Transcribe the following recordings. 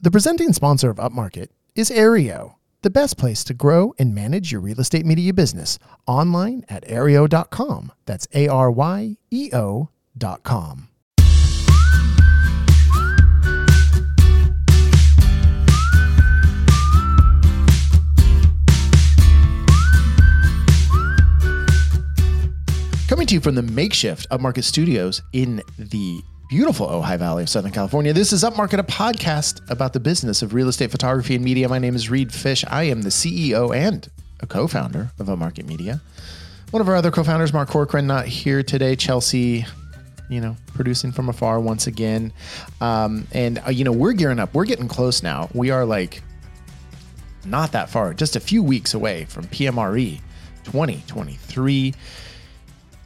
The presenting sponsor of Upmarket is Aryeo, the best place to grow and manage your real estate media business online at aryeo.com. That's A R Y E O.com. Coming to you from the makeshift Upmarket Studios in the beautiful Ojai Valley of Southern California. This is Upmarket, a podcast about the business of real estate photography and media. My name is Reed Fish. I am the CEO and a co-founder of Upmarket Media. One of our other co-founders, Mark Corcoran, not here today. Chelsea, you know, producing from afar once again. Um, and uh, you know, we're gearing up. We're getting close now. We are like not that far, just a few weeks away from PMRE 2023.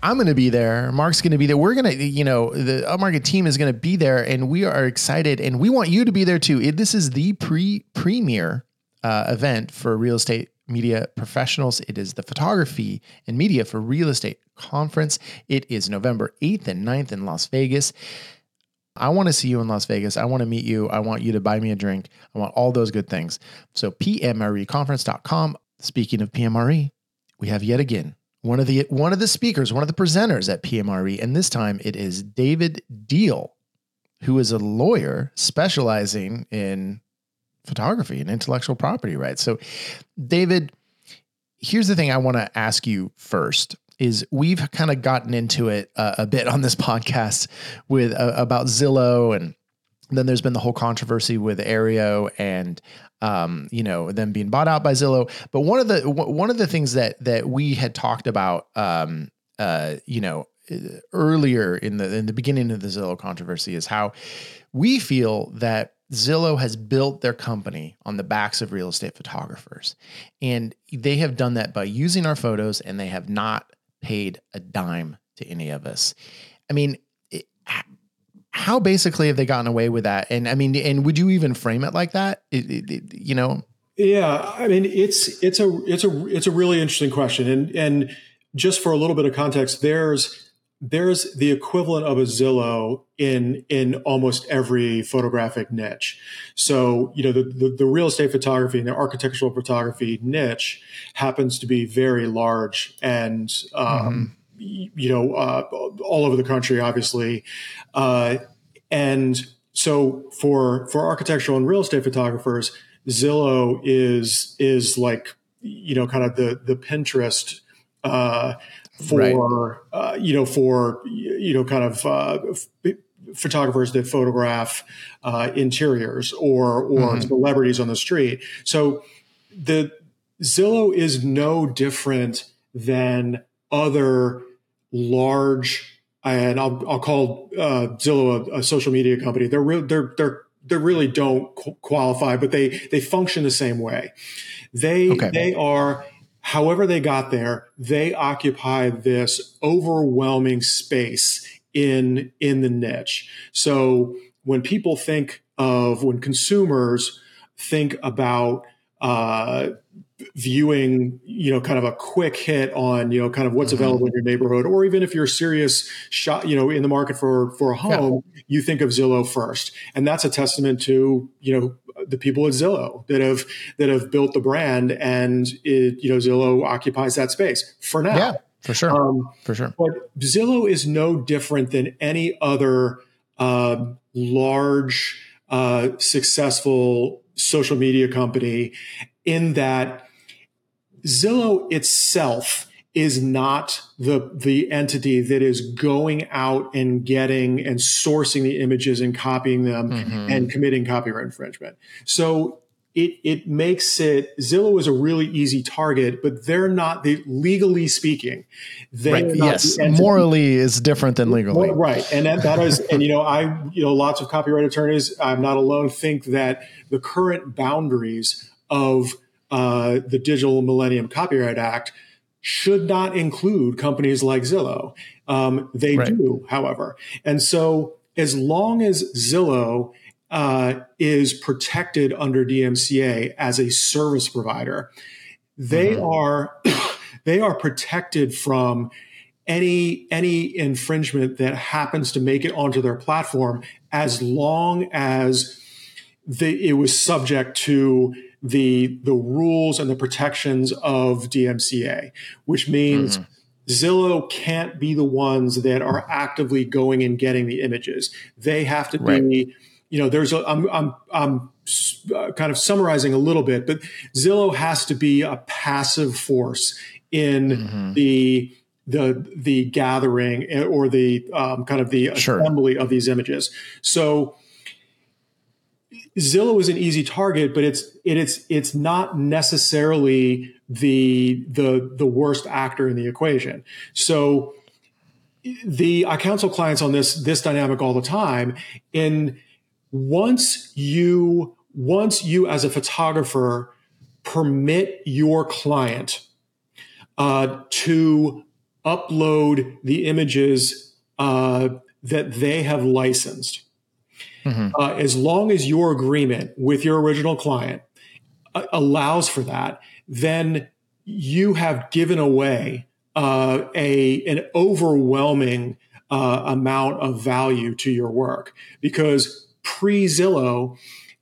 I'm going to be there. Mark's going to be there. We're going to, you know, the upmarket team is going to be there, and we are excited, and we want you to be there too. It, this is the pre premier uh, event for real estate media professionals. It is the photography and media for real estate conference. It is November 8th and 9th in Las Vegas. I want to see you in Las Vegas. I want to meet you. I want you to buy me a drink. I want all those good things. So, pmreconference.com. Speaking of PMRE, we have yet again one of the one of the speakers, one of the presenters at PMRE, and this time it is David Deal, who is a lawyer specializing in photography and intellectual property rights. So, David, here's the thing I want to ask you first is we've kind of gotten into it uh, a bit on this podcast with uh, about Zillow and then there's been the whole controversy with Aryeo and um, you know them being bought out by Zillow. But one of the one of the things that that we had talked about, um, uh, you know, earlier in the in the beginning of the Zillow controversy is how we feel that Zillow has built their company on the backs of real estate photographers, and they have done that by using our photos, and they have not paid a dime to any of us. I mean, how basically have they gotten away with that? And I mean, and would you even frame it like that? It, it, it, you know? Yeah, I mean, it's it's a it's a it's a really interesting question, and and just for a little bit of context, there's there's the equivalent of a Zillow in in almost every photographic niche. So you know the, the, the real estate photography and the architectural photography niche happens to be very large and um, mm-hmm you know, uh, all over the country, obviously. Uh, and so for for architectural and real estate photographers, Zillow is is like you know kind of the the Pinterest uh, for right. uh, you know for you know kind of uh, photographers that photograph uh, interiors or or mm-hmm. celebrities on the street. So the Zillow is no different than other large, and I'll, I'll call uh, Zillow a, a, social media company. They're real, they're they're they really don't qualify, but they they function the same way. They okay. they are, however they got there, they occupy this overwhelming space in in the niche. So when people think of when consumers think about uh, viewing, you know, kind of a quick hit on, you know, kind of what's mm-hmm. available in your neighborhood, or even if you're serious shot, you know, in the market for for a home, yeah. you think of Zillow first, and that's a testament to you know the people at Zillow that have that have built the brand, and it, you know, Zillow occupies that space for now. Yeah, for sure, um, for sure. But Zillow is no different than any other uh, large, uh, successful social media company in that Zillow itself is not the the entity that is going out and getting and sourcing the images and copying them mm-hmm. and committing copyright infringement. So it it makes it Zillow is a really easy target, but they're not the legally speaking. They're right. yes, morally is different than legally. Right, and that, that is, and you know, I you know, lots of copyright attorneys. I'm not alone. Think that the current boundaries of uh, the Digital Millennium Copyright Act should not include companies like Zillow. Um, they right. do, however. And so, as long as Zillow uh, is protected under DMCA as a service provider, they mm-hmm. are they are protected from any any infringement that happens to make it onto their platform as long as the, it was subject to the the rules and the protections of DMCA, which means mm-hmm. Zillow can't be the ones that are actively going and getting the images. They have to right. be, you know, there's a, I'm, I'm, I'm uh, kind of summarizing a little bit, but Zillow has to be a passive force in mm-hmm. the, the, the gathering eh, or the um, kind of the sure. assembly of these images. So, Zillow is an easy target, but it's it, it's it's not necessarily the the the worst actor in the equation. So the I counsel clients on this this dynamic all the time. In once you once you as a photographer permit your client uh, to upload the images uh, that they have licensed Mm-hmm. Uh, as long as your agreement with your original client uh, allows for that, then you have given away uh, a an overwhelming uh, amount of value to your work because pre Zillow.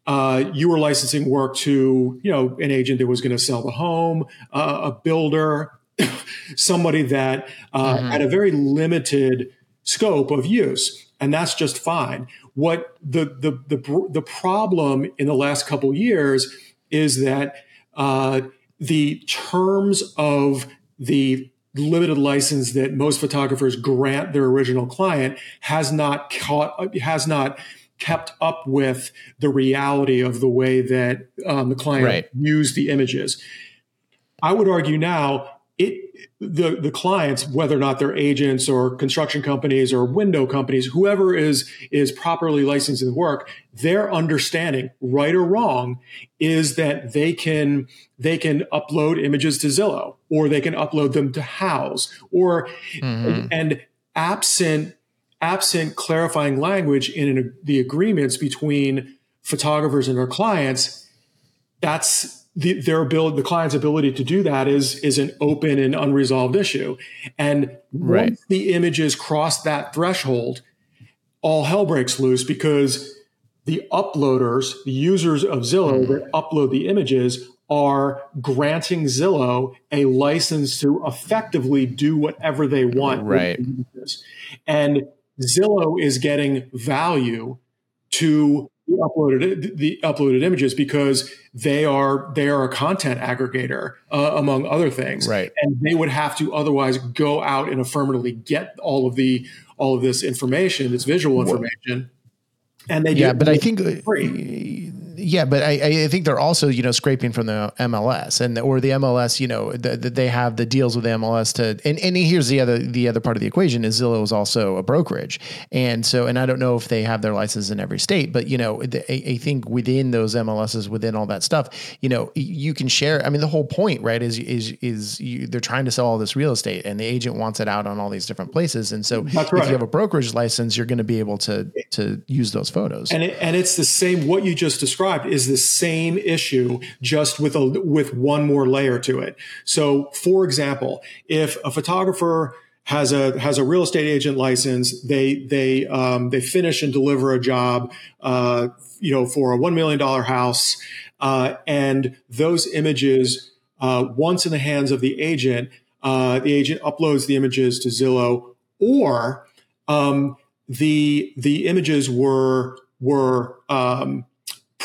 Uh, you were licensing work to, you know, an agent that was going to sell the home, uh, a builder, somebody that mm-hmm. had a very limited scope of use and that's just fine. What the the the, the problem in the last couple years is that uh, the terms of the limited license that most photographers grant their original client has not caught has not kept up with the reality of the way that um, the client right. used the images. I would argue now it the the clients, whether or not they're agents or construction companies or window companies, whoever is is properly licensing the work, their understanding, right or wrong, is that they can they can upload images to Zillow or they can upload them to Houzz or mm-hmm. and absent absent clarifying language in an, the agreements between photographers and their clients, that's the, their ability, the client's ability to do that is is an open and unresolved issue. And right. once the images cross that threshold, all hell breaks loose because the uploaders, the users of Zillow mm. that upload the images, are granting Zillow a license to effectively do whatever they want. Right. And Zillow is getting value to the uploaded the uploaded images because they are they are a content aggregator uh, among other things. Right. And they would have to otherwise go out and affirmatively get all of the all of this information this visual information. And they yeah but i think free yeah, but I, I think they're also you know scraping from the MLS and or the MLS you know the, the, they have the deals with the MLS to and, and here's the other the other part of the equation is Zillow is also a brokerage. And so and I don't know if they have their license in every state but you know the, I, I, think within those MLSs within all that stuff you know you can share I mean the whole point right is is is you, they're trying to sell all this real estate and the agent wants it out on all these different places. And so right. if you have a brokerage license you're going to be able to to use those photos. And it, and it's the same what you just described described is the same issue, just with a with one more layer to it. So, for example, if a photographer has a has a real estate agent license, they they um, they finish and deliver a job, uh, you know, for a one million dollar house, uh, and those images, uh, once in the hands of the agent, uh, the agent uploads the images to Zillow, or um, the the images were were um,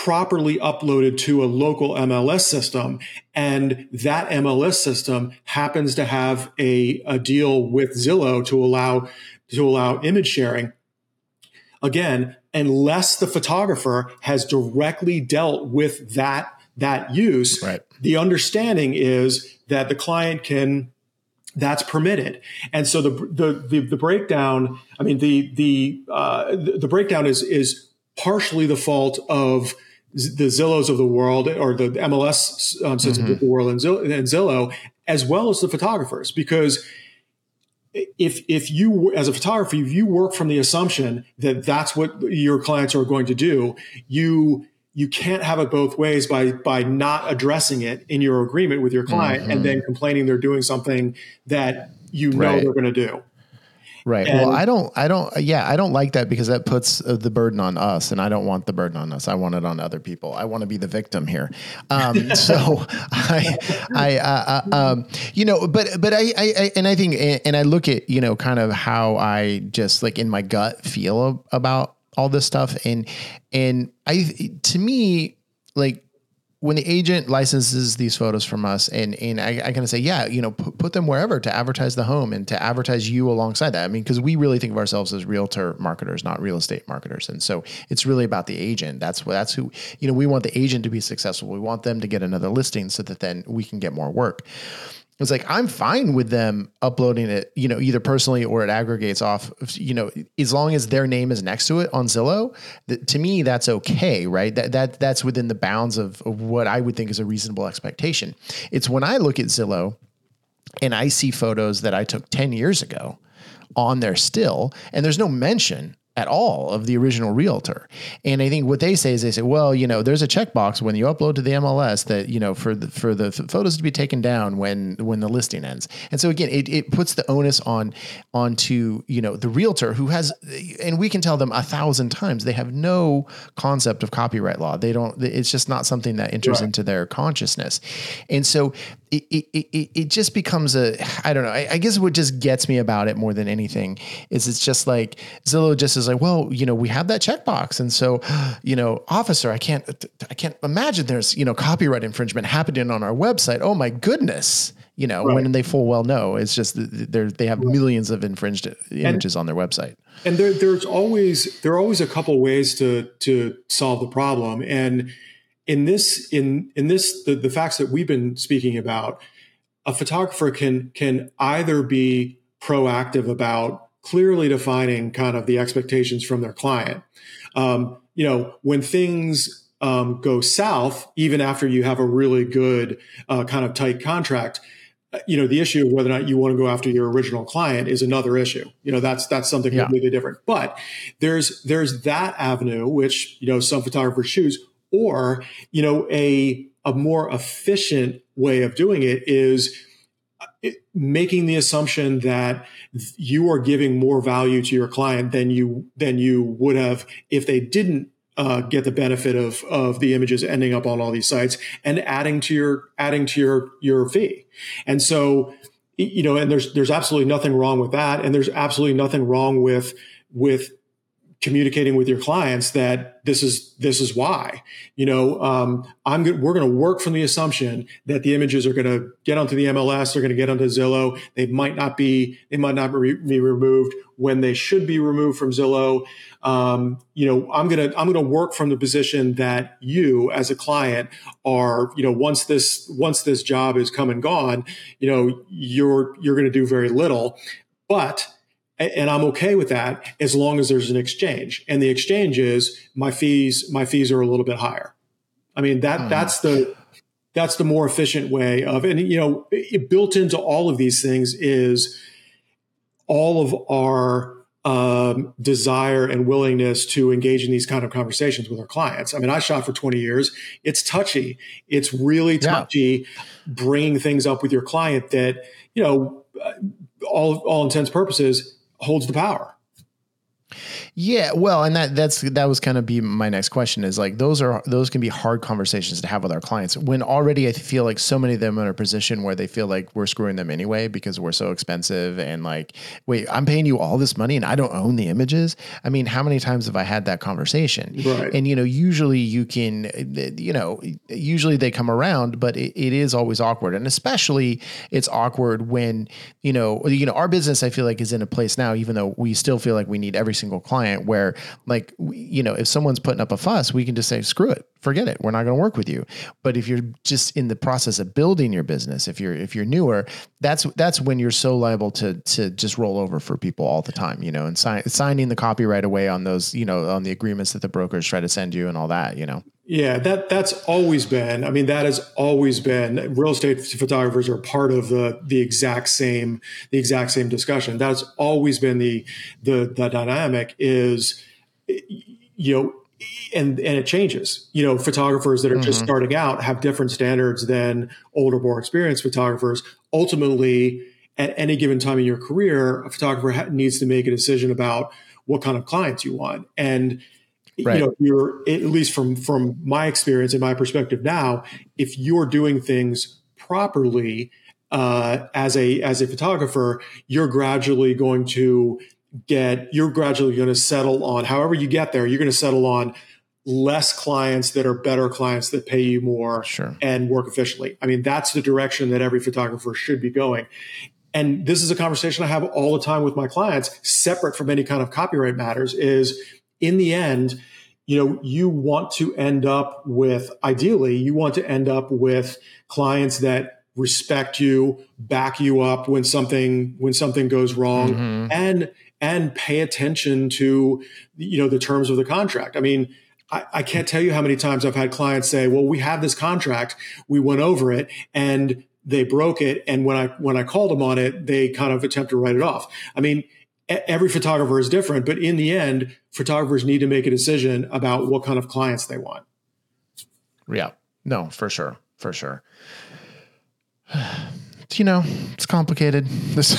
properly uploaded to a local MLS system. And that MLS system happens to have a, a deal with Zillow to allow, to allow image sharing. Again, unless the photographer has directly dealt with that, that use, right. the understanding is that the client can that's permitted. And so the, the, the, the, breakdown, I mean, the, the, uh, the breakdown is, is partially the fault of the Zillows of the world or the MLS um, systems mm-hmm. of the world and Zillow, as well as the photographers, because if if you as a photographer if you work from the assumption that that's what your clients are going to do, you you can't have it both ways by by not addressing it in your agreement with your client mm-hmm. and then complaining they're doing something that you know right. they're going to do. Right. And, well, I don't, I don't, yeah, I don't like that because that puts uh, the burden on us, and I don't want the burden on us. I want it on other people. I want to be the victim here. Um, so I, I, uh, uh, um, you know, but, but I, I, I, and I think, and I look at, you know, kind of how I just like in my gut feel about all this stuff, and, and I, to me, like when the agent licenses these photos from us and and I, I kind of say yeah you know put, put them wherever to advertise the home and to advertise you alongside that. I mean because we really think of ourselves as realtor marketers not real estate marketers and so it's really about the agent. That's what that's who you know we want the agent to be successful. We want them to get another listing so that then we can get more work it's like I'm fine with them uploading it, you know, either personally or it aggregates off, you know, as long as their name is next to it on Zillow. Th- to me, that's okay, right? That that that's within the bounds of, of what I would think is a reasonable expectation. It's when I look at Zillow and I see photos that I took ten years ago on there still, and there's no mention at all of the original realtor. And I think what they say is they say, well, you know, there's a checkbox when you upload to the MLS that, you know, for the, for the photos to be taken down when, when the listing ends. And so again, it, it puts the onus on, onto, you know, the realtor who has, and we can tell them a thousand times, they have no concept of copyright law. They don't, it's just not something that enters right. into their consciousness. And so it, it, it, it just becomes a, I don't know, I, I guess what just gets me about it more than anything is it's just like Zillow just is is like, well, you know, we have that checkbox, and so, you know, officer, I can't, I can't imagine there's, you know, copyright infringement happening on our website. Oh my goodness, you know, right. when they full well know it's just they're they have millions of infringed images and, on their website. And there, there's always there are always a couple ways to to solve the problem, and in this in in this the, the facts that we've been speaking about, a photographer can can either be proactive about clearly defining kind of the expectations from their client. Um, you know, when things um, go south, even after you have a really good uh, kind of tight contract, uh, you know, the issue of whether or not you want to go after your original client is another issue. You know, that's that's something yeah. completely different. But there's there's that avenue which you know some photographers choose, or you know, a a more efficient way of doing it is making the assumption that you are giving more value to your client than you than you would have if they didn't uh, get the benefit of of the images ending up on all these sites and adding to your adding to your your fee. And so, you know, and there's there's absolutely nothing wrong with that, and there's absolutely nothing wrong with with communicating with your clients that this is this is why. You know um, i'm we're going to work from the assumption that the images are going to get onto the mls they're going to get onto zillow. They might not be they might not be removed when they should be removed from zillow. Um, you know i'm going to i'm going to work from the position that you as a client are you know once this once this job is come and gone you know you're you're going to do very little. But and I'm okay with that as long as there's an exchange. And the exchange is my fees, my fees are a little bit higher. I mean, that, mm. that's the, that's the more efficient way of, and you know, it, built into all of these things is all of our um, desire and willingness to engage in these kind of conversations with our clients. I mean, I shot for 20 years. It's touchy. It's really touchy yeah. bringing things up with your client that, you know, uh, all, all intents and purposes, holds the power. Yeah, well, and that that's that was kind of be my next question is like those are those can be hard conversations to have with our clients when already I feel like so many of them are in a position where they feel like we're screwing them anyway because we're so expensive and like wait I'm paying you all this money and I don't own the images. I mean, how many times have I had that conversation? Right. And you know, usually you can you know usually they come around, but it, it is always awkward, and especially it's awkward when you know you know our business I feel like is in a place now, even though we still feel like we need every single client where like you know if someone's putting up a fuss we can just say screw it forget it we're not going to work with you but if you're just in the process of building your business if you're if you're newer that's that's when you're so liable to to just roll over for people all the time you know and sign, signing the copyright away on those you know on the agreements that the brokers try to send you and all that you know yeah, that that's always been. I mean, that has always been. Real estate photographers are part of the the exact same the exact same discussion. That's always been the the the dynamic is, you know, and and it changes. You know, photographers that are mm-hmm. just starting out have different standards than older, more experienced photographers. Ultimately, at any given time in your career, a photographer needs to make a decision about what kind of clients you want. And right. you know, you're at least from from my experience and my perspective now, if you're doing things properly uh, as a as a photographer, you're gradually going to get you're gradually going to settle on however you get there. You're going to settle on less clients that are better clients that pay you more sure. and work efficiently. I mean, that's the direction that every photographer should be going. And this is a conversation I have all the time with my clients, separate from any kind of copyright matters, is in the end, you know, you want to end up with, ideally, you want to end up with clients that respect you, back you up when something, when something goes wrong mm-hmm. and, and pay attention to, you know, the terms of the contract. I mean, I, I can't tell you how many times I've had clients say, well, we have this contract. We went over it and they broke it. And when I, when I called them on it, they kind of attempt to write it off. I mean, every photographer is different, but in the end, photographers need to make a decision about what kind of clients they want. Yeah, no, for sure, for sure. you know, it's complicated. This,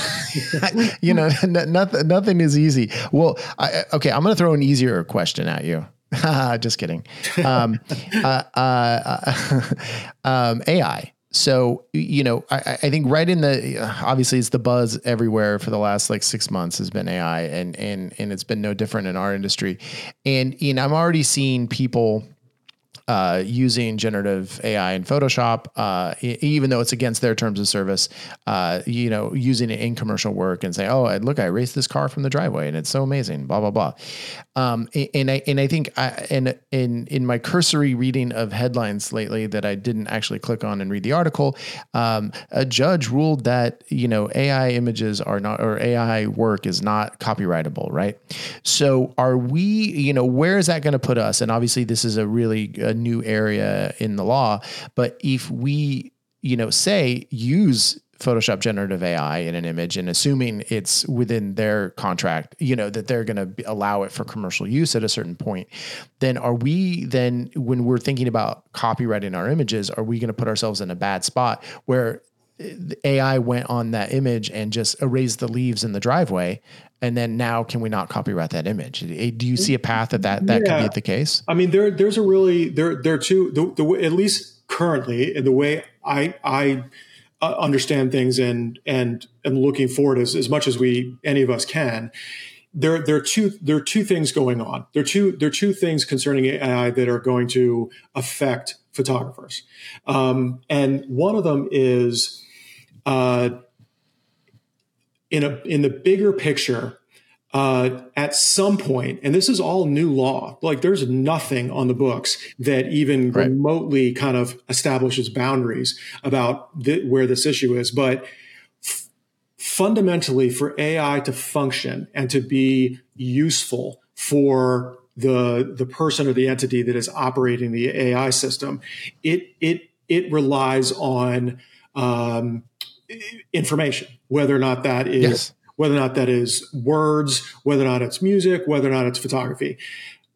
you know, nothing, nothing is easy. Well, I, okay, I'm going to throw an easier question at you. Just kidding. Um, uh, uh, um, AI. So, you know, I, I, think right in the obviously it's the buzz everywhere for the last like six months has been AI, and and and it's been no different in our industry. And know, I'm already seeing people uh, using generative AI in Photoshop, uh, even though it's against their terms of service, uh, you know, using it in commercial work and say, "Oh, look, I raced this car from the driveway, and it's so amazing." Blah blah blah. Um, and I and I think I, and in in my cursory reading of headlines lately that I didn't actually click on and read the article, um, a judge ruled that you know AI images are not or AI work is not copyrightable, right? So are we? You know, where is that going to put us? And obviously, this is a really a new area in the law. But if we, you know, say use Photoshop generative AI in an image and assuming it's within their contract, you know, that they're going to allow it for commercial use at a certain point, then are we then, when we're thinking about copyrighting our images, are we going to put ourselves in a bad spot where eh, AI went on that image and just erased the leaves in the driveway, and then now can we not copyright that image? Eh, do you see a path that that, that yeah. could be the case? I mean, there there's a really there there are two the, the at least currently in the way I I uh, understand things and and and looking forward as as much as we any of us can. There, there are two there are two things going on. There are two there are two things concerning AI that are going to affect photographers, um, and one of them is uh, in a in the bigger picture, uh, at some point, and this is all new law. Like there's nothing on the books that even right. remotely kind of establishes boundaries about th- where this issue is. But f- fundamentally, for AI to function and to be useful for the the person or the entity that is operating the AI system, it it it relies on um, information, whether or not that is yes. whether or not that is words, whether or not it's music, whether or not it's photography.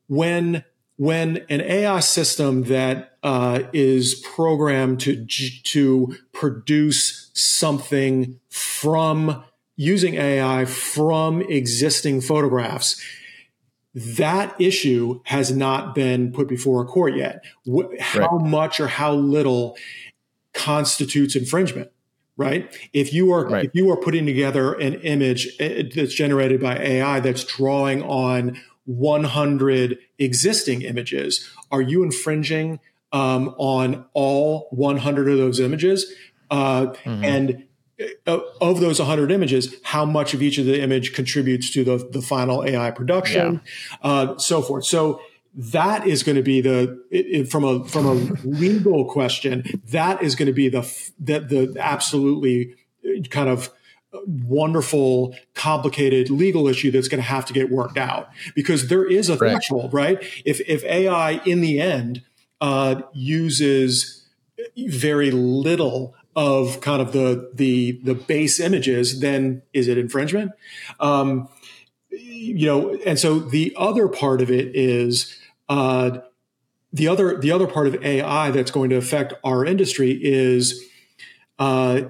When when an AI system that uh, is programmed to to produce something from using AI from existing photographs, that issue has not been put before a court yet. How right. much or how little constitutes infringement? Right? If you are right. if you are putting together an image eh, that's generated by AI that's drawing on 100 existing images, are you infringing um, on all 100 of those images? Uh, mm-hmm. And uh, of those 100 images, how much of each of the image contributes to the, the final AI production, yeah. uh, so forth. So that is going to be the it, it, from a from a legal question that is going to be the the, the absolutely uh, kind of wonderful complicated legal issue that's going to have to get worked out. Because there is a right. threshold right? If if ai in the end uh, uses very little of kind of the the the base images then is it infringement? Um, you know and so the other part of it is uh, the other the other part of AI that's going to affect our industry is uh,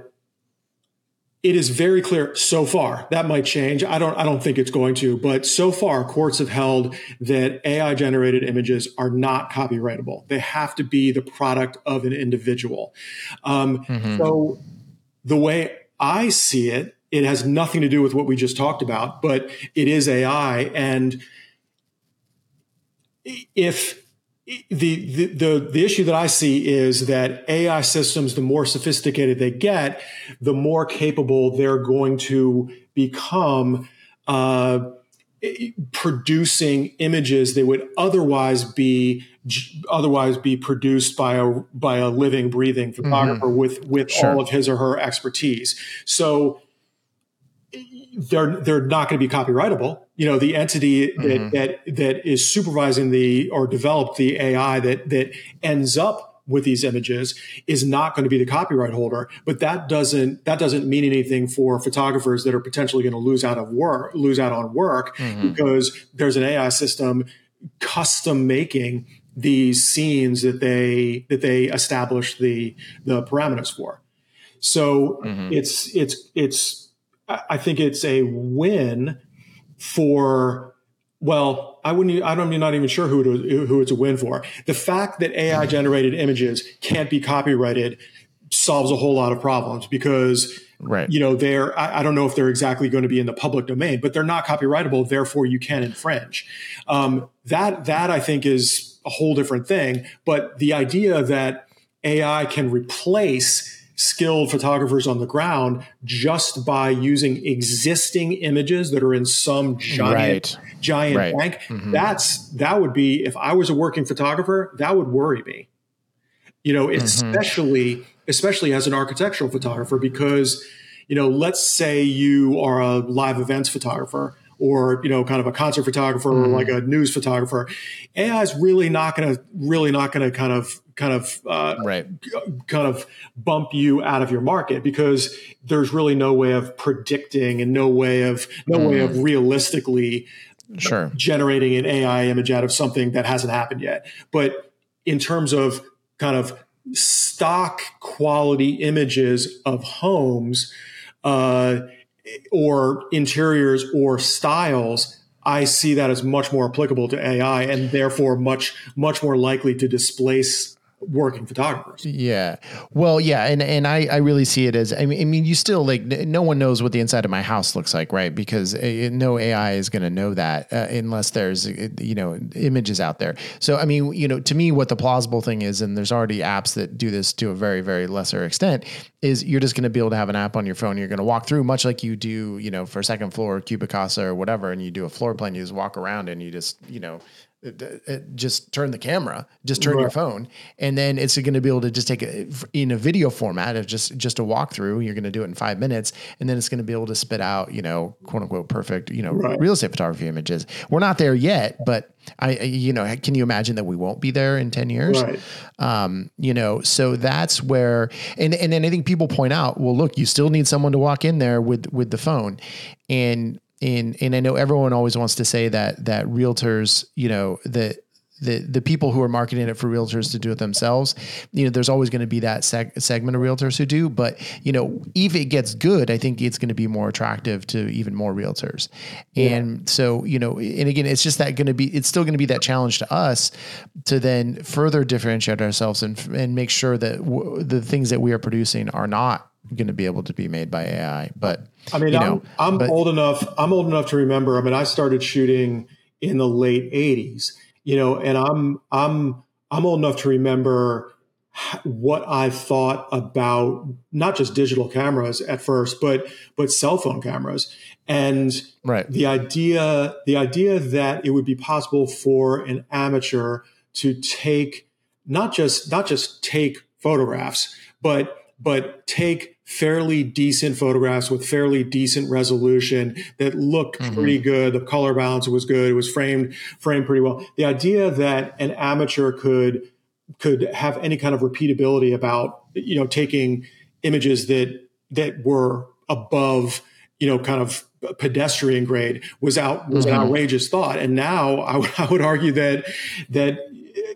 it is very clear so far that might change. I don't i don't think it's going to but so far courts have held that ai generated images are not copyrightable. They have to be the product of an individual. Um, mm-hmm. so the way i see it it has nothing to do with what we just talked about but it is ai and if the, the, the, issue that I see is that AI systems, the more sophisticated they get, the more capable they're going to become uh, producing images that would otherwise be otherwise be produced by a by a living, breathing mm-hmm. photographer mm-hmm. with with sure. all of his or her expertise. So they're they're not going to be copyrightable. You know, the entity mm-hmm. that, that that is supervising the or developed the AI that that ends up with these images is not going to be the copyright holder. But that doesn't that doesn't mean anything for photographers that are potentially going to lose out of work, lose out on work mm-hmm. because there's an AI system custom making these scenes that they that they establish the the parameters for. So mm-hmm. it's it's it's I think it's a win for, well, I wouldn't, I don't, I'm not even sure who, it, who it's a win for. The fact that AI generated images can't be copyrighted solves a whole lot of problems because right. you know they're I, I, don't know if they're exactly going to be in the public domain but they're not copyrightable therefore you can infringe um, that that i think is a whole different thing but the idea that ai can replace skilled photographers on the ground just by using existing images that are in some giant right. giant right. bank. Mm-hmm. That's that would be if I was a working photographer, that would worry me. You know, mm-hmm. especially especially as an architectural photographer because you know, let's say you are a live events photographer or you know kind of a concert photographer mm. or like a news photographer ai is really not going to really not going to kind of kind of uh, right. kind of bump you out of your market because there's really no way of predicting and no way of no mm. way of mm. realistically sure. generating an AI image out of something that hasn't happened yet. But in terms of kind of stock quality images of homes, uh, or interiors or styles, I see that as much more applicable to AI and therefore much, much more likely to displace working photographers. Yeah. Well, yeah, and and I I really see it as I mean I mean you still like no one knows what the inside of my house looks like, right? Because uh, no AI is going to know that uh, unless there's uh, you know images out there. So I mean, you know, to me what the plausible thing is and there's already apps that do this to a very very lesser extent is you're just going to be able to have an app on your phone. You're going to walk through much like you do, you know, for second floor Cubicasa or whatever and you do a floor plan, you just walk around and you just, you know, it, it just turn the camera, just turn right. your phone, and then it's going to be able to just take it in a video format of just just a walkthrough. You're going to do it in five minutes, and then it's going to be able to spit out, you know, quote unquote perfect, you know, right. real estate photography images. We're not there yet, but I, you know, can you imagine that we won't be there in ten years? Right. Um, you know, so that's where, and and then I think people point out, well, look, you still need someone to walk in there with with the phone, and and and I know everyone always wants to say that that realtors, you know, that the the people who are marketing it for realtors to do it themselves, you know, there's always going to be that seg- segment of realtors who do. But you know, if it gets good, I think it's going to be more attractive to even more realtors. And yeah. so, you know, and again, it's just that going to be, it's still going to be that challenge to us to then further differentiate ourselves and and make sure that w- the things that we are producing are not going to be able to be made by AI. But I mean, I'm, I'm but, old enough. I'm old enough to remember. I mean, I started shooting in the late '80s. You know, and I'm I'm I'm old enough to remember what I thought about not just digital cameras at first, but but cell phone cameras, and right. the idea the idea that it would be possible for an amateur to take not just not just take photographs, but but take fairly decent photographs with fairly decent resolution that looked mm-hmm. pretty good. The color balance was good. It was framed framed pretty well. The idea that an amateur could could have any kind of repeatability about you know taking images that that were above you know kind of pedestrian grade was out was mm-hmm. an outrageous thought. And now I, w- I would argue that that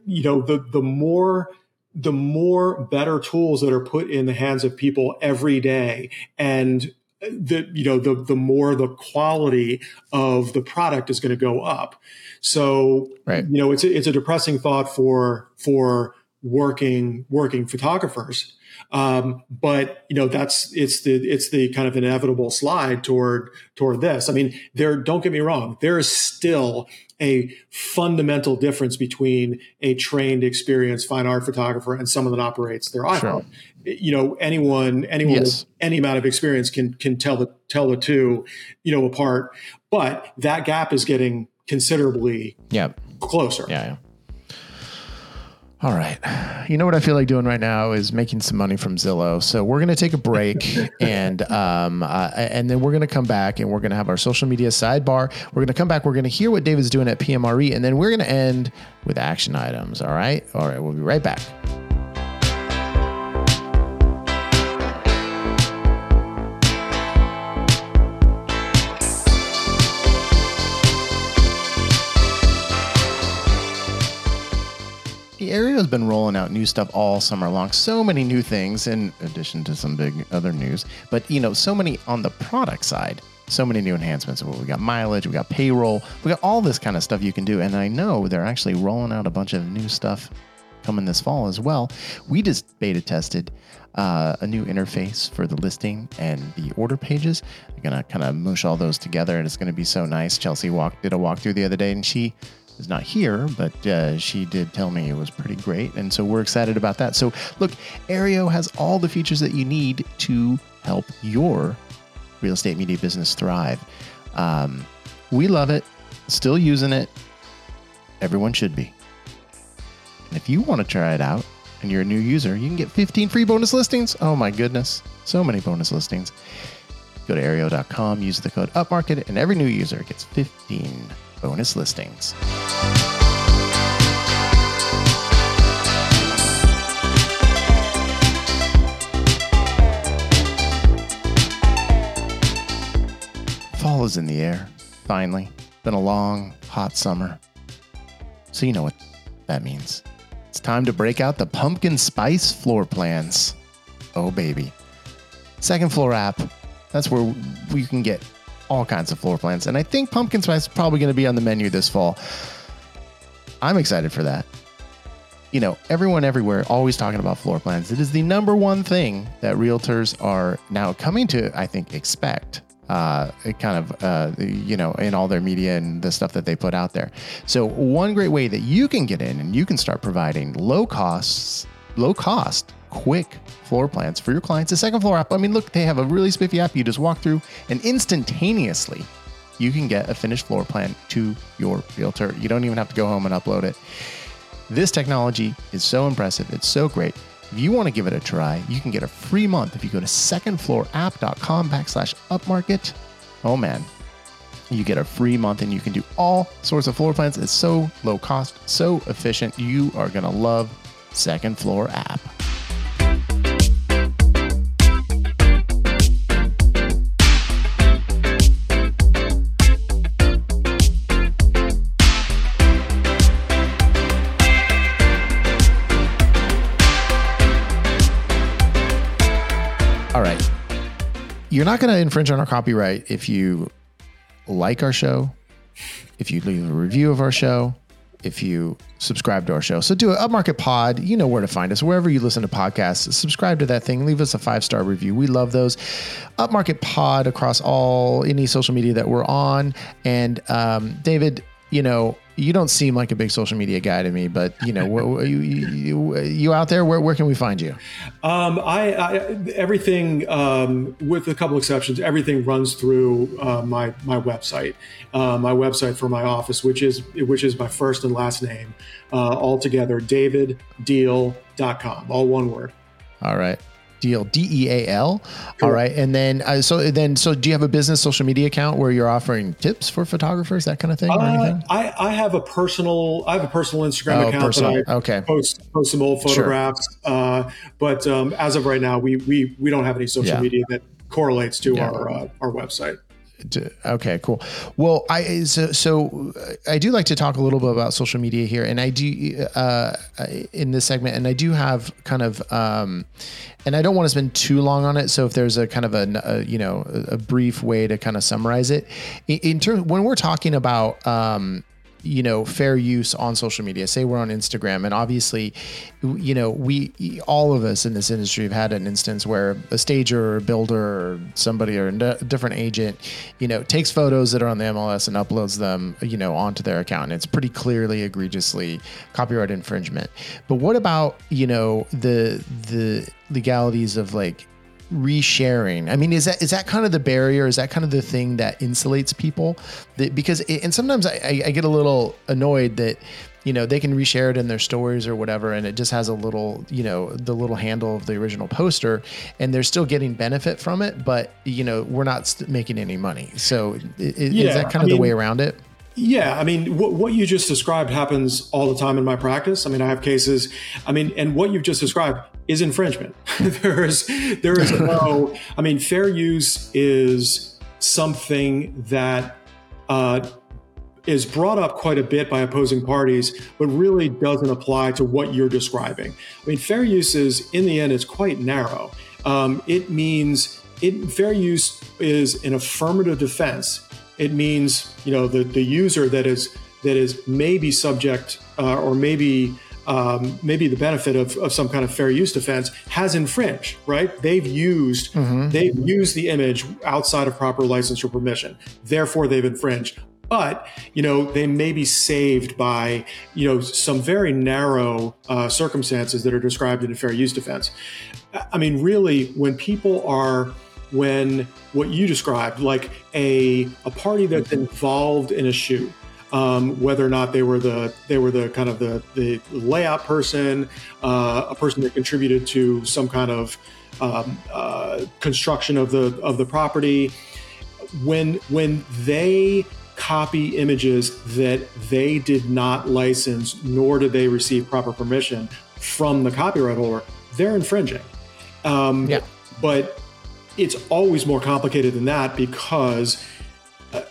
you know the the more the more better tools that are put in the hands of people every day and the you know the the more the quality of the product is going to go up. So right. you know it's a, it's a depressing thought for for working working photographers. Um, but you know that's it's the it's the kind of inevitable slide toward toward this. I mean, there don't get me wrong, there is still a fundamental difference between a trained, experienced fine art photographer and someone that operates their iPhone. Sure. You know, anyone anyone yes. with any amount of experience can can tell the tell the two, you know, apart. But that gap is getting considerably yeah. closer. Yeah, yeah. All right. You know what I feel like doing right now is making some money from Zillow. So we're going to take a break and um, uh, and then we're going to come back and we're going to have our social media sidebar. We're going to come back. We're going to hear what David's doing at PMRE and then we're going to end with action items. All right. All right. We'll be right back. Has been rolling out new stuff all summer long. So many new things, in addition to some big other news. But you know, so many on the product side. So many new enhancements. We got mileage, we got payroll, we got all this kind of stuff you can do. And I know they're actually rolling out a bunch of new stuff coming this fall as well. We just beta tested uh, a new interface for the listing and the order pages. I'm gonna kind of mush all those together, and it's gonna be so nice. Chelsea walked did a walkthrough the other day, and she is not here, but uh, she did tell me it was pretty great. And so we're excited about that. So, look, Aryeo has all the features that you need to help your real estate media business thrive. Um, we love it, still using it. Everyone should be. And if you want to try it out and you're a new user, you can get 15 free bonus listings. Oh my goodness, so many bonus listings. Go to Aryeo.com, use the code UPMARKET, and every new user gets 15 bonus listings. Fall is in the air, finally. Been a long, hot summer. So you know what that means. It's time to break out the pumpkin spice floor plans. Oh, baby. Second floor app. That's where we can get all kinds of floor plans. And I think pumpkin spice is probably going to be on the menu this fall. I'm excited for that. You know, everyone everywhere always talking about floor plans. It is the number one thing that realtors are now coming to, I think, expect. Uh, kind of, uh, you know, in all their media and the stuff that they put out there. So, one great way that you can get in and you can start providing low costs, low cost quick floor plans for your clients. The second floor app, I mean, look, they have a really spiffy app. You just walk through and instantaneously you can get a finished floor plan to your realtor. You don't even have to go home and upload it. This technology is so impressive. It's so great. If you want to give it a try, you can get a free month if you go to secondfloorapp.com backslash upmarket. Oh man, you get a free month and you can do all sorts of floor plans. It's so low cost, so efficient. You are going to love Second Floor app. You're not going to infringe on our copyright if you like our show, if you leave a review of our show, if you subscribe to our show. So do it. upmarket pod. You know where to find us. Wherever you listen to podcasts, subscribe to that thing. Leave us a five star review. We love those. Upmarket pod across all any social media that we're on. And um, David, you know, you don't seem like a big social media guy to me, but you know, you, you, you, out there, where, where can we find you? Um, I, I, everything, um, with a couple exceptions, everything runs through uh, my my website, uh, my website for my office, which is which is my first and last name, uh, all together, daviddeal.com, all one word. All right. Deal D E A L. All right, and then uh, so then so do you have a business social media account where you're offering tips for photographers that kind of thing or uh, anything? I, I have a personal I have a personal Instagram oh, account personal. that I okay. post post some old photographs. Sure. Uh, but um, as of right now, we we we don't have any social yeah. media that correlates to yeah. our uh, our website. Okay, cool. Well, I so, so, I do like to talk a little bit about social media here, and I do uh, in this segment, and I do have kind of, um, and I don't want to spend too long on it. So if there's a kind of a, a you know a brief way to kind of summarize it, in, in terms when we're talking about um, you know fair use on social media. Say we're on instagram and obviously you know we all of us in this industry have had an instance where a stager or a builder or somebody or a different agent you know takes photos that are on the mls and uploads them you know onto their account. And it's pretty clearly egregiously copyright infringement. But what about you know the the legalities of like resharing i mean is that is that kind of the barrier is that kind of the thing that insulates people that because it, and sometimes I, I get a little annoyed that you know they can reshare it in their stories or whatever and it just has a little you know the little handle of the original poster and they're still getting benefit from it but you know we're not making any money so is, yeah, is that kind of I mean, the way around it yeah, I mean, what, what you just described happens all the time in my practice. I mean, I have cases. I mean, and what you've just described is infringement. there is there is no. I mean, fair use is something that uh, is brought up quite a bit by opposing parties, but really doesn't apply to what you're describing. I mean, fair use is in the end is quite narrow. Um, it means it fair use is an affirmative defense it means you know the, the user that is that is maybe subject uh, or maybe um, maybe the benefit of, of some kind of fair use defense has infringed, right? They've used mm-hmm. they've used the image outside of proper license or permission. Therefore, they've infringed. But you know they may be saved by you know some very narrow uh, circumstances that are described in a fair use defense. I mean, really, when people are when what you described, like a a party that's involved in a shoot, um, whether or not they were the they were the kind of the the layout person, uh, a person that contributed to some kind of um, uh, construction of the of the property, when when they copy images that they did not license nor did they receive proper permission from the copyright holder, they're infringing. Um, yeah. But it's always more complicated than that because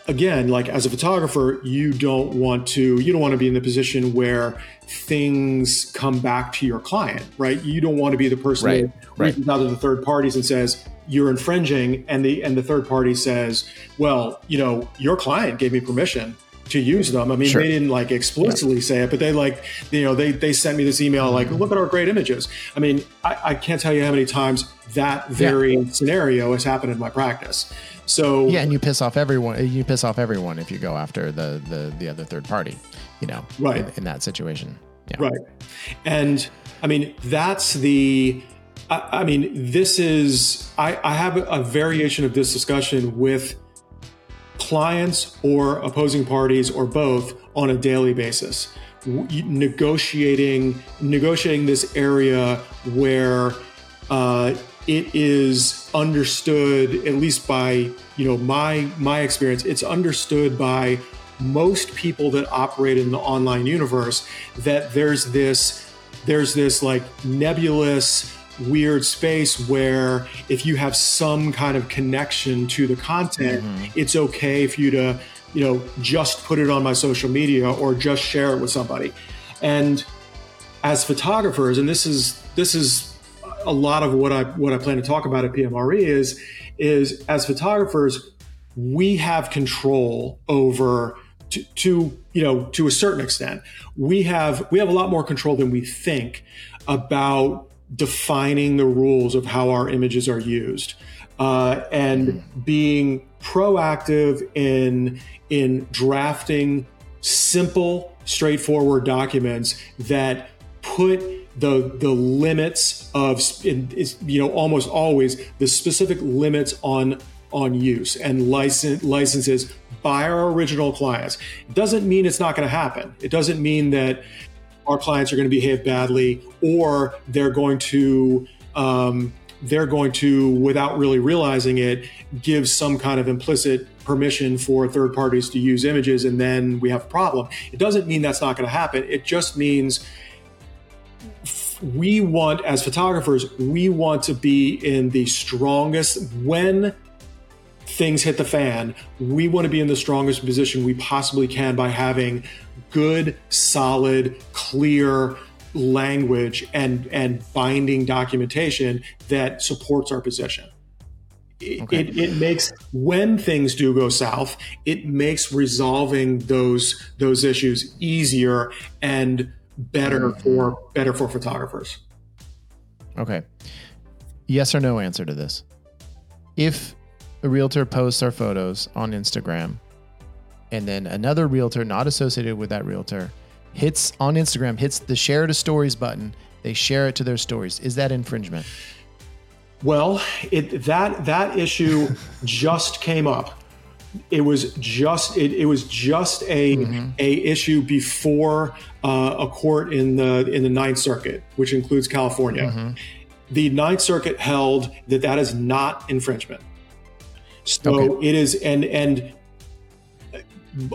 again like as a photographer you don't want to you don't want to be in the position where things come back to your client right you don't want to be the person right, that right. reaches out to the third parties and says you're infringing and the and the third party says well you know your client gave me permission to use them. I mean, sure. they didn't like explicitly yeah. say it, but they like, you know, they they sent me this email like, mm-hmm. look at our great images. I mean, I, I can't tell you how many times that very yeah. scenario has happened in my practice. So yeah, and you piss off everyone. You piss off everyone if you go after the the the other third party. You know, right in, in that situation. Yeah. Right, and I mean that's the. I, I mean, this is. I, I have a variation of this discussion with clients or opposing parties or both on a daily basis. Negotiating negotiating this area where uh, it is understood at least by you know my my experience it's understood by most people that operate in the online universe that there's this there's this like nebulous weird space where if you have some kind of connection to the content, mm-hmm. it's okay for you to, you know, just put it on my social media or just share it with somebody. And as photographers, and this is this is a lot of what I what I plan to talk about at PMRE is is as photographers, we have control over to, to you know to a certain extent. We have we have a lot more control than we think about defining the rules of how our images are used uh, and being proactive in in drafting simple straightforward documents that put the the limits of you know almost always the specific limits on on use and license licenses by our original clients. It doesn't mean it's not going to happen. It doesn't mean that our clients are going to behave badly or they're going to um, they're going to without really realizing it give some kind of implicit permission for third parties to use images and then we have a problem. It doesn't mean that's not going to happen. It just means we want as photographers we want to be in the strongest when things hit the fan, we want to be in the strongest position we possibly can by having good, solid, clear language and and binding documentation that supports our position. Okay. It, it makes when things do go south, it makes resolving those those issues easier and better mm-hmm. for better for photographers. Okay. Yes or no answer to this. If a realtor posts our photos on Instagram and then another realtor not associated with that realtor hits on Instagram, hits the share to stories button, they share it to their stories. Is that infringement? Well, it that that issue just came up. It was just it, it was just a mm-hmm. a issue before uh, a court in the in the Ninth Circuit, which includes California. Mm-hmm. The Ninth Circuit held that that is not infringement. So okay. it is, and and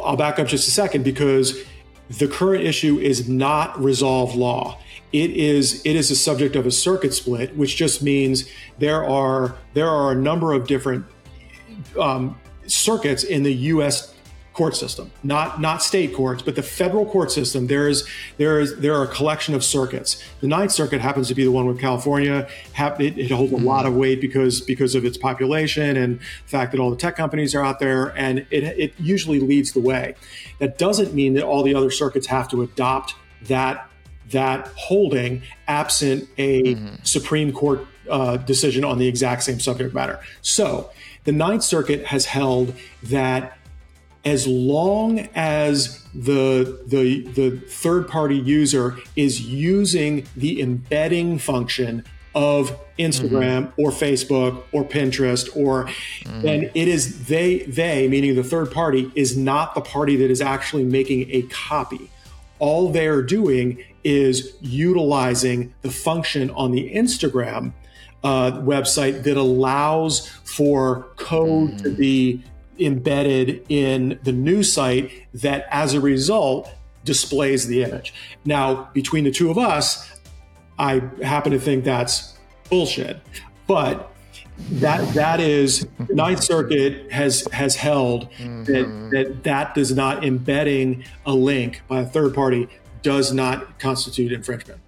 I'll back up just a second because the current issue is not resolved law. It is it is a subject of a circuit split, which just means there are there are a number of different um, circuits in the U.S court system, not not state courts, but the federal court system. There is there is there are a collection of circuits. The Ninth Circuit happens to be the one with California. It, it holds a mm-hmm. lot of weight because because of its population and the fact that all the tech companies are out there, and it it usually leads the way. That doesn't mean that all the other circuits have to adopt that that holding absent a mm-hmm. Supreme Court uh, decision on the exact same subject matter. So the Ninth Circuit has held that as long as the, the, the third party user is using the embedding function of Instagram mm-hmm. or Facebook or Pinterest or mm-hmm. then it is they they meaning the third party is not the party that is actually making a copy. All they're doing is utilizing the function on the Instagram uh, website that allows for code mm-hmm. to be embedded in the new site that as a result displays the image. Now, between the two of us, I happen to think that's bullshit. But that that is Ninth Circuit has has held mm-hmm. that, that that does not embedding a link by a third party does not constitute infringement.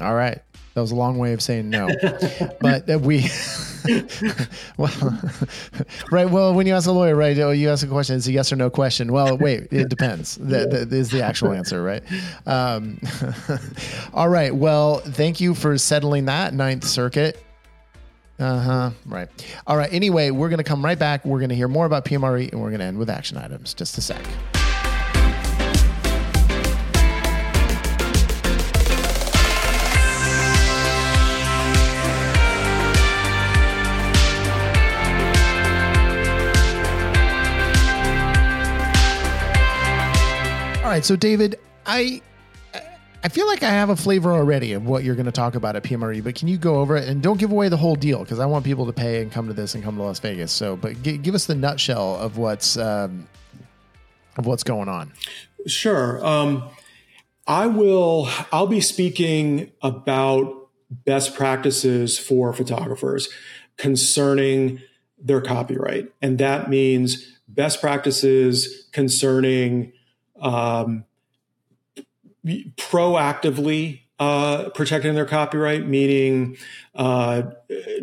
All right. That was a long way of saying no, but we, well, right. Well, when you ask a lawyer, right, oh, you ask a question, it's a yes or no question. Well, wait, it depends. That, that is the actual answer, right? Um, all right. Well, thank you for settling that Ninth Circuit. Uh huh. Right. All right. Anyway, we're going to come right back. We're going to hear more about PMRE and we're going to end with action items. Just a sec. Right, so David, I I feel like I have a flavor already of what you're going to talk about at PMRE, but can you go over it and don't give away the whole deal because I want people to pay and come to this and come to Las Vegas. So, but g- give us the nutshell of what's um, of what's going on. Sure. Um, I will. I'll be speaking about best practices for photographers concerning their copyright, and that means best practices concerning um, proactively uh, protecting their copyright, meaning uh,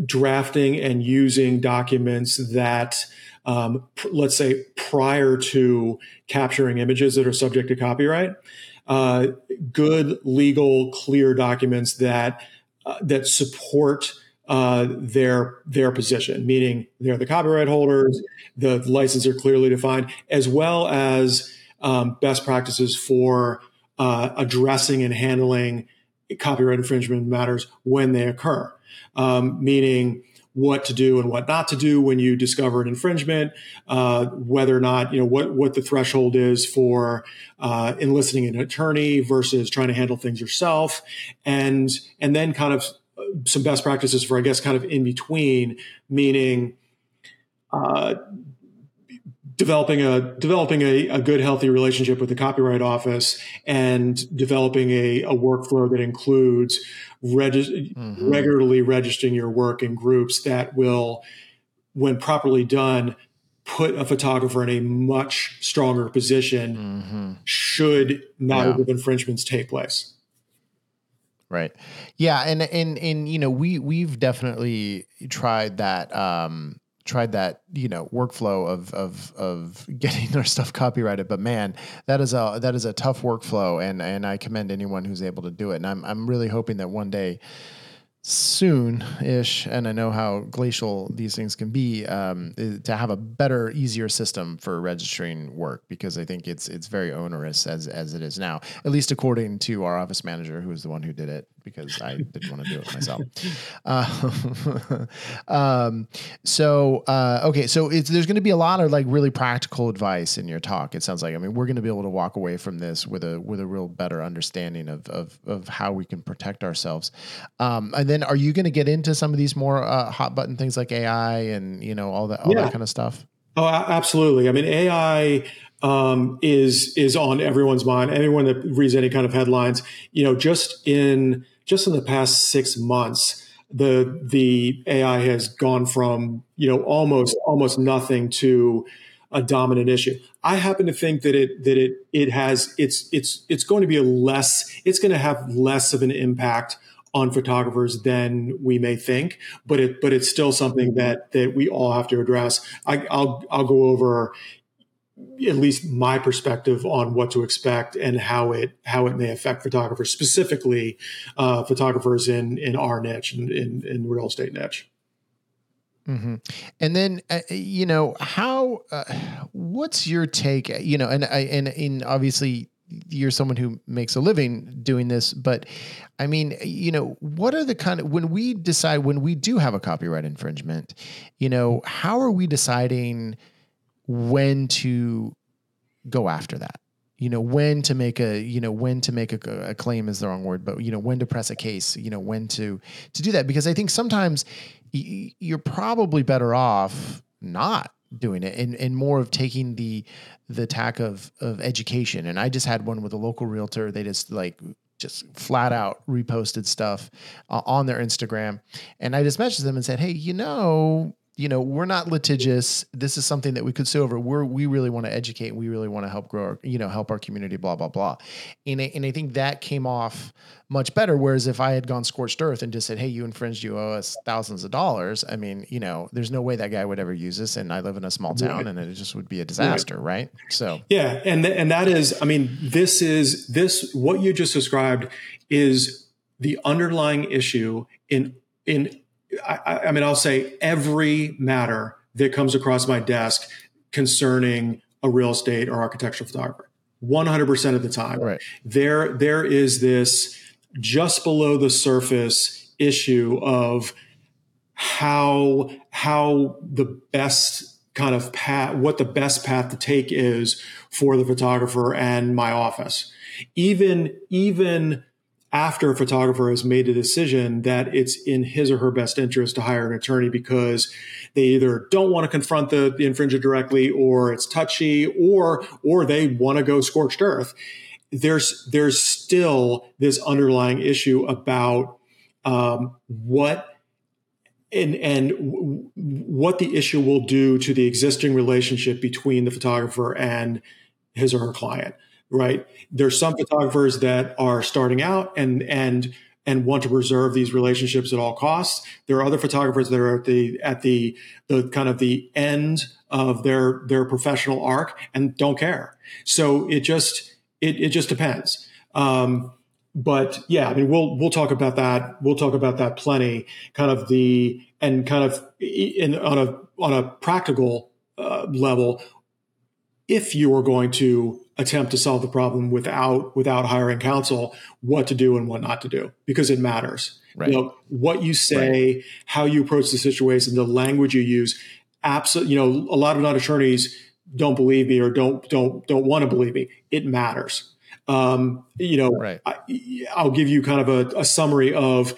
drafting and using documents that, um, pr- let's say, prior to capturing images that are subject to copyright, uh, good, legal, clear documents that uh, that support. Uh, their their position, meaning they're the copyright holders, the licenses are clearly defined, as well as um, best practices for uh, addressing and handling copyright infringement matters when they occur, um, meaning what to do and what not to do when you discover an infringement, uh, whether or not you know what what the threshold is for uh, enlisting an attorney versus trying to handle things yourself, and and then kind of some best practices for I guess kind of in between, meaning uh, developing a developing a, a, good healthy relationship with the copyright office and developing a, a workflow that includes regi- mm-hmm. regularly registering your work in groups that will when properly done, put a photographer in a much stronger position mm-hmm. should matter yeah. of infringements take place. Right. Yeah, and and and you know, we we've definitely tried that um tried that you know workflow of of of getting our stuff copyrighted. But man that is a that is a tough workflow and and I commend anyone who's able to do it. And I'm I'm really hoping that one day soon ish and i know how glacial these things can be um, to have a better easier system for registering work because i think it's it's very onerous as as it is now at least according to our office manager who was the one who did it because I didn't want to do it myself. Uh, um, so uh, okay, so there's going to be a lot of like really practical advice in your talk. It sounds like I mean we're going to be able to walk away from this with a with a real better understanding of of, of how we can protect ourselves. Um, and then, are you going to get into some of these more uh, hot button things like AI and you know all that all yeah. that kind of stuff? Oh, absolutely. I mean, AI um, is is on everyone's mind. Anyone that reads any kind of headlines, you know, just in just in the past six months, the the AI has gone from you know almost almost nothing to a dominant issue. I happen to think that it that it it has it's it's it's going to be a less it's going to have less of an impact on photographers than we may think, but it but it's still something that that we all have to address. I, will I'll go over at least my perspective on what to expect and how it how it may affect photographers, specifically uh, photographers in in our niche in in, in real estate niche. Mm-hmm. And then, uh, you know, how, uh, what's your take, you know, and, i and, and obviously you're someone who makes a living doing this, but I mean, you know, what are the kind of, when we decide, when we do have a copyright infringement, you know, how are we deciding, when to go after that. You know when to make a you know when to make a, a, claim is the wrong word but you know when to press a case you know when to to do that. Because i think sometimes y- you're probably better off not doing it and, and more of taking the the tack of of education. And i just had one with a local realtor. They just like just flat out reposted stuff uh, on their instagram. And i just messaged them and said hey you know you know, we're not litigious. This is something that we could sue over. We're we really want to educate. We really want to help grow, our, you know, help our community. Blah blah blah. And I, and I think that came off much better. Whereas if I had gone scorched earth and just said, "Hey, you infringed. You owe us thousands of dollars," I mean, you know, there's no way that guy would ever use this. And I live in a small town, right. and it just would be a disaster, right? right? So yeah, and th- and that is, I mean, this is this what you just described is the underlying issue in in I, I mean, I'll say every matter that comes across my desk concerning a real estate or architectural photographer, 100% of the time, right. there, there is this just below the surface issue of how, how the best kind of path, what the best path to take is for the photographer and my office. Even, even after a photographer has made a decision that it's in his or her best interest to hire an attorney because they either don't want to confront the, the infringer directly or it's touchy or or they want to go scorched earth. There's there's still this underlying issue about um, what and and w- what the issue will do to the existing relationship between the photographer and his or her client right? There's some photographers that are starting out and and and want to preserve these relationships at all costs. There are other photographers that are at the at the the kind of the end of their their professional arc and don't care. So it just it it just depends. Um, but yeah, I mean, we'll we'll talk about that. We'll talk about that plenty. Kind of the and kind of in on a on a practical uh, level, if you are going to attempt to solve the problem without without hiring counsel what to do and what not to do because it matters right. you know what you say right. how you approach the situation the language you use absolutely you know a lot of non-attorneys don't believe me or don't don't don't want to believe me it matters um, you know right. I, will give you kind of a, a summary of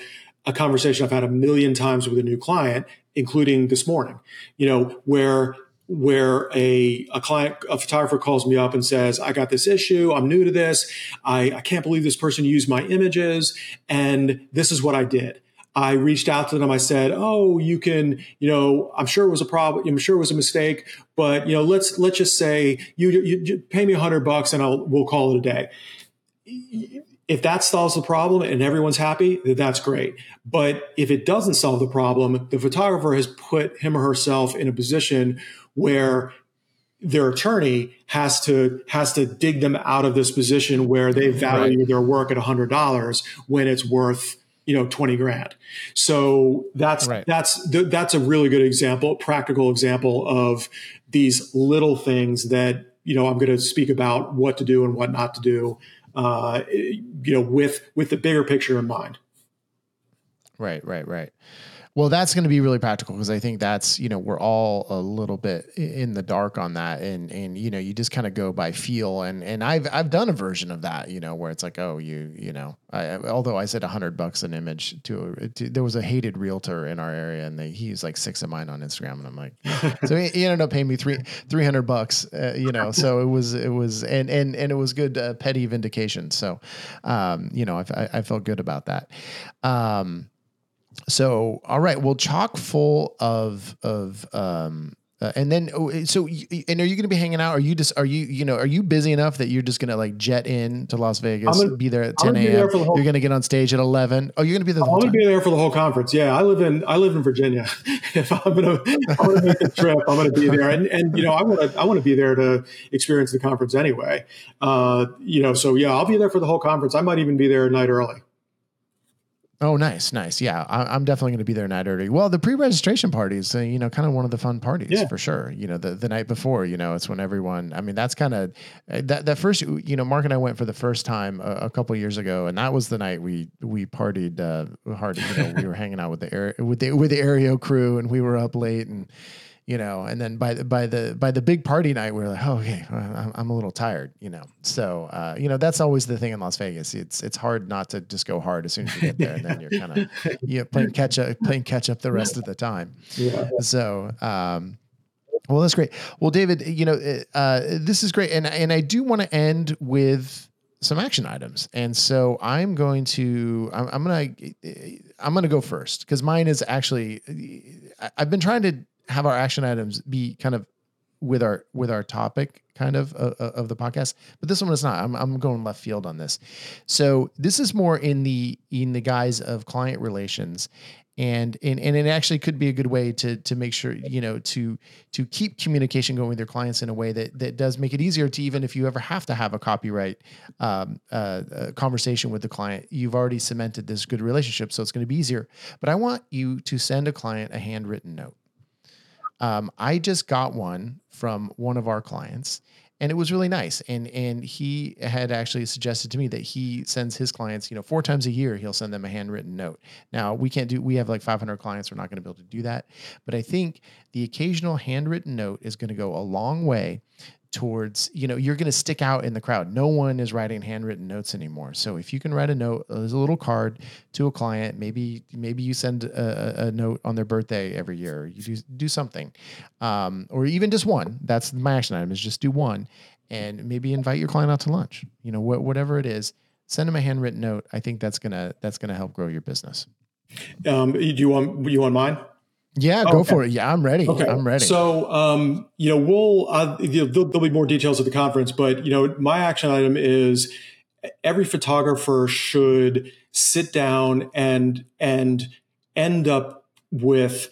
a conversation i've had a million times with a new client including this morning you know where where a, a client, a photographer calls me up and says, I got this issue. I'm new to this. I, I can't believe this person used my images. And this is what I did. I reached out to them. I said, "Oh, you can, you know, I'm sure it was a problem. I'm sure it was a mistake, but you know, let's let's just say you, you, you pay me a hundred bucks and I'll we'll call it a day." If that solves the problem and everyone's happy, that's great. But if it doesn't solve the problem, the photographer has put him or herself in a position where their attorney has to has to dig them out of this position where they value right. their work at hundred dollars when it's worth you know 20 grand so that's right. that's that's a really good example practical example of these little things that you know i'm going to speak about what to do and what not to do uh, you know with with the bigger picture in mind right right right well, that's going to be really practical because I think that's you know we're all a little bit in the dark on that, and and you know you just kind of go by feel, and and I've I've done a version of that, you know, where it's like oh you you know, I, although I said a hundred bucks an image to, to, there was a hated realtor in our area, and they, he was like six of mine on Instagram, and I'm like, so he, he, ended up paying me three three hundred bucks, uh, you know, so it was it was and and and it was good uh, petty vindication, so um, you know I, I felt good about that. Um, so all right well chock full of of um uh, and then oh, so and are you going to be hanging out? Are you just are you you know are you busy enough that you're just going to like jet in to las vegas gonna, be there at 10 a.m you're going to get on stage at 11 oh you're going to be there i'm going to be there for the whole conference. Yeah i live in i live in virginia. If i'm going to i'm going to make the trip i'm going to be there. And and you know i want to i want to be there to experience the conference anyway. Uh you know so yeah i'll be there for the whole conference. I might even be there a night early Oh, nice, nice. Yeah, I, am definitely going to be there night early. Well, the pre-registration parties, uh, you know, kind of one of the fun parties yeah. for sure. You know, the, the night before, you know, it's when everyone. I mean, that's kind of uh, that that first. You know, Mark and I went for the first time a, a couple years ago, and that was the night we we partied uh, hard. You know, we were hanging out with the air with the with the Aryeo crew, and we were up late and you know, and then by the by the by the big party night, we are like, oh, okay, I'm, I'm a little tired, you know. So, uh, you know, that's always the thing in Las Vegas. It's it's hard not to just go hard as soon as you get there, and then you're kind of you playing catch up, playing catch up the rest of the time. Yeah. So, um, well, that's great. Well, David, you know, uh, this is great, and and I do want to end with some action items, and so I'm going to I'm, I'm gonna I'm gonna go first because mine is actually I've been trying to have our action items be kind of with our with our topic kind of uh, uh, of the podcast but this one is not. I'm, I'm going left field on this. So this is more in the in the guise of client relations. And and, and it actually could be a good way to to make sure you know to to keep communication going with your clients in a way that that does make it easier to even if you ever have to have a copyright um, uh, uh conversation with the client you've already cemented this good relationship so it's going to be easier. But i want you to send a client a handwritten note um, I just got one from one of our clients, and it was really nice. And and he had actually suggested to me that he sends his clients, you know, four times a year, he'll send them a handwritten note. Now we can't do. We have like 500 clients. We're not going to be able to do that. But I think the occasional handwritten note is going to go a long way towards you know you're going to stick out in the crowd. No one is writing handwritten notes anymore. So if you can write a note as a little card to a client maybe maybe you send a, a note on their birthday every year you do, do something um, or even just one. That's my action item is just do one and maybe invite your client out to lunch. You know wh- whatever it is send them a handwritten note. I think that's gonna that's gonna help grow your business. Um, do you want you want mine yeah, go okay. for it. Yeah, I'm ready. Okay. I'm ready. So, um, you know, we'll uh, you know, there'll, there'll, be more details at the conference, but you know, my action item is every photographer should sit down and and end up with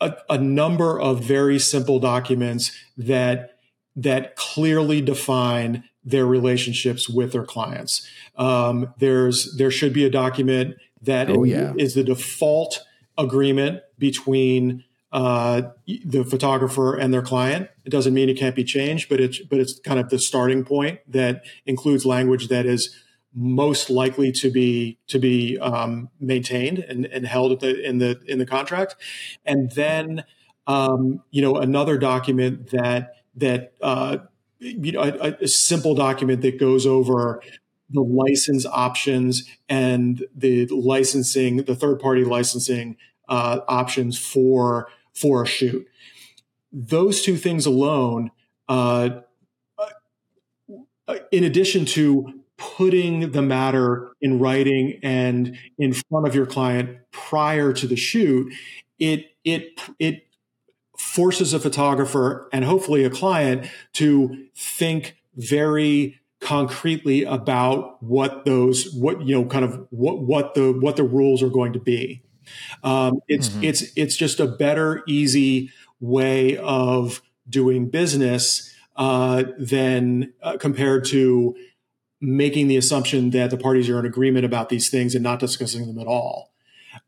a, a number of very simple documents that that clearly define their relationships with their clients. Um, there's there should be a document that oh, yeah. is the default agreement between uh, the photographer and their client. It doesn't mean it can't be changed, but it's but it's kind of the starting point that includes language that is most likely to be to be um, maintained and, and held the, in the in the contract, and then um, you know another document that that uh, you know a, a simple document that goes over the license options and the licensing, the third party licensing uh, options for for a shoot. Those two things alone, uh, uh, in addition to putting the matter in writing and in front of your client prior to the shoot, it it it forces a photographer and hopefully a client to think very concretely about what those what you know kind of what what the what the rules are going to be um, it's mm-hmm. it's it's just a better easy way of doing business uh, than uh, compared to making the assumption that the parties are in agreement about these things and not discussing them at all.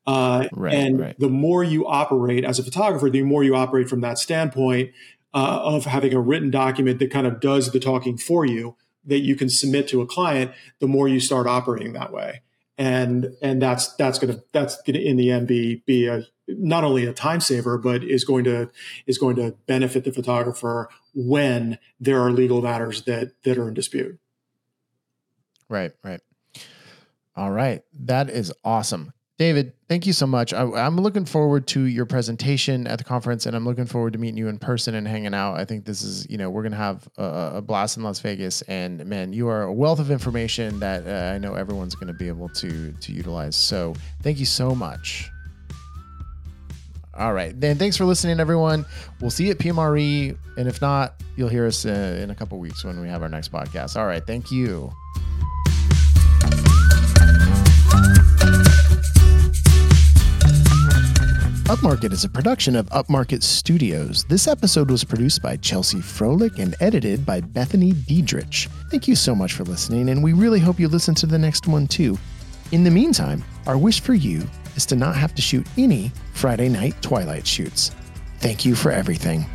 Uh, right, and right. the more you operate as a photographer, the more you operate from that standpoint uh, of having a written document that kind of does the talking for you that you can submit to a client, the more you start operating that way. And and that's that's gonna that's gonna in the end be be a not only a time saver, but is going to is going to benefit the photographer when there are legal matters that that are in dispute. Right, right. All right. That is awesome. David, thank you so much. I, am looking forward to your presentation at the conference, and I'm looking forward to meeting you in person and hanging out. I think this is, you know, we're going to have a, a, blast in Las Vegas, and man, you are a wealth of information that uh, I know everyone's going to be able to to utilize. So, thank you so much. All right, then. Thanks for listening, everyone. We'll see you at PMRE, and if not, you'll hear us uh, in a couple weeks when we have our next podcast. All right, thank you. Upmarket is a production of Upmarket Studios. This episode was produced by Chelsea Froelich and edited by Bethany Diedrich. Thank you so much for listening, and we really hope you listen to the next one too. In the meantime, our wish for you is to not have to shoot any Friday night Twilight shoots. Thank you for everything.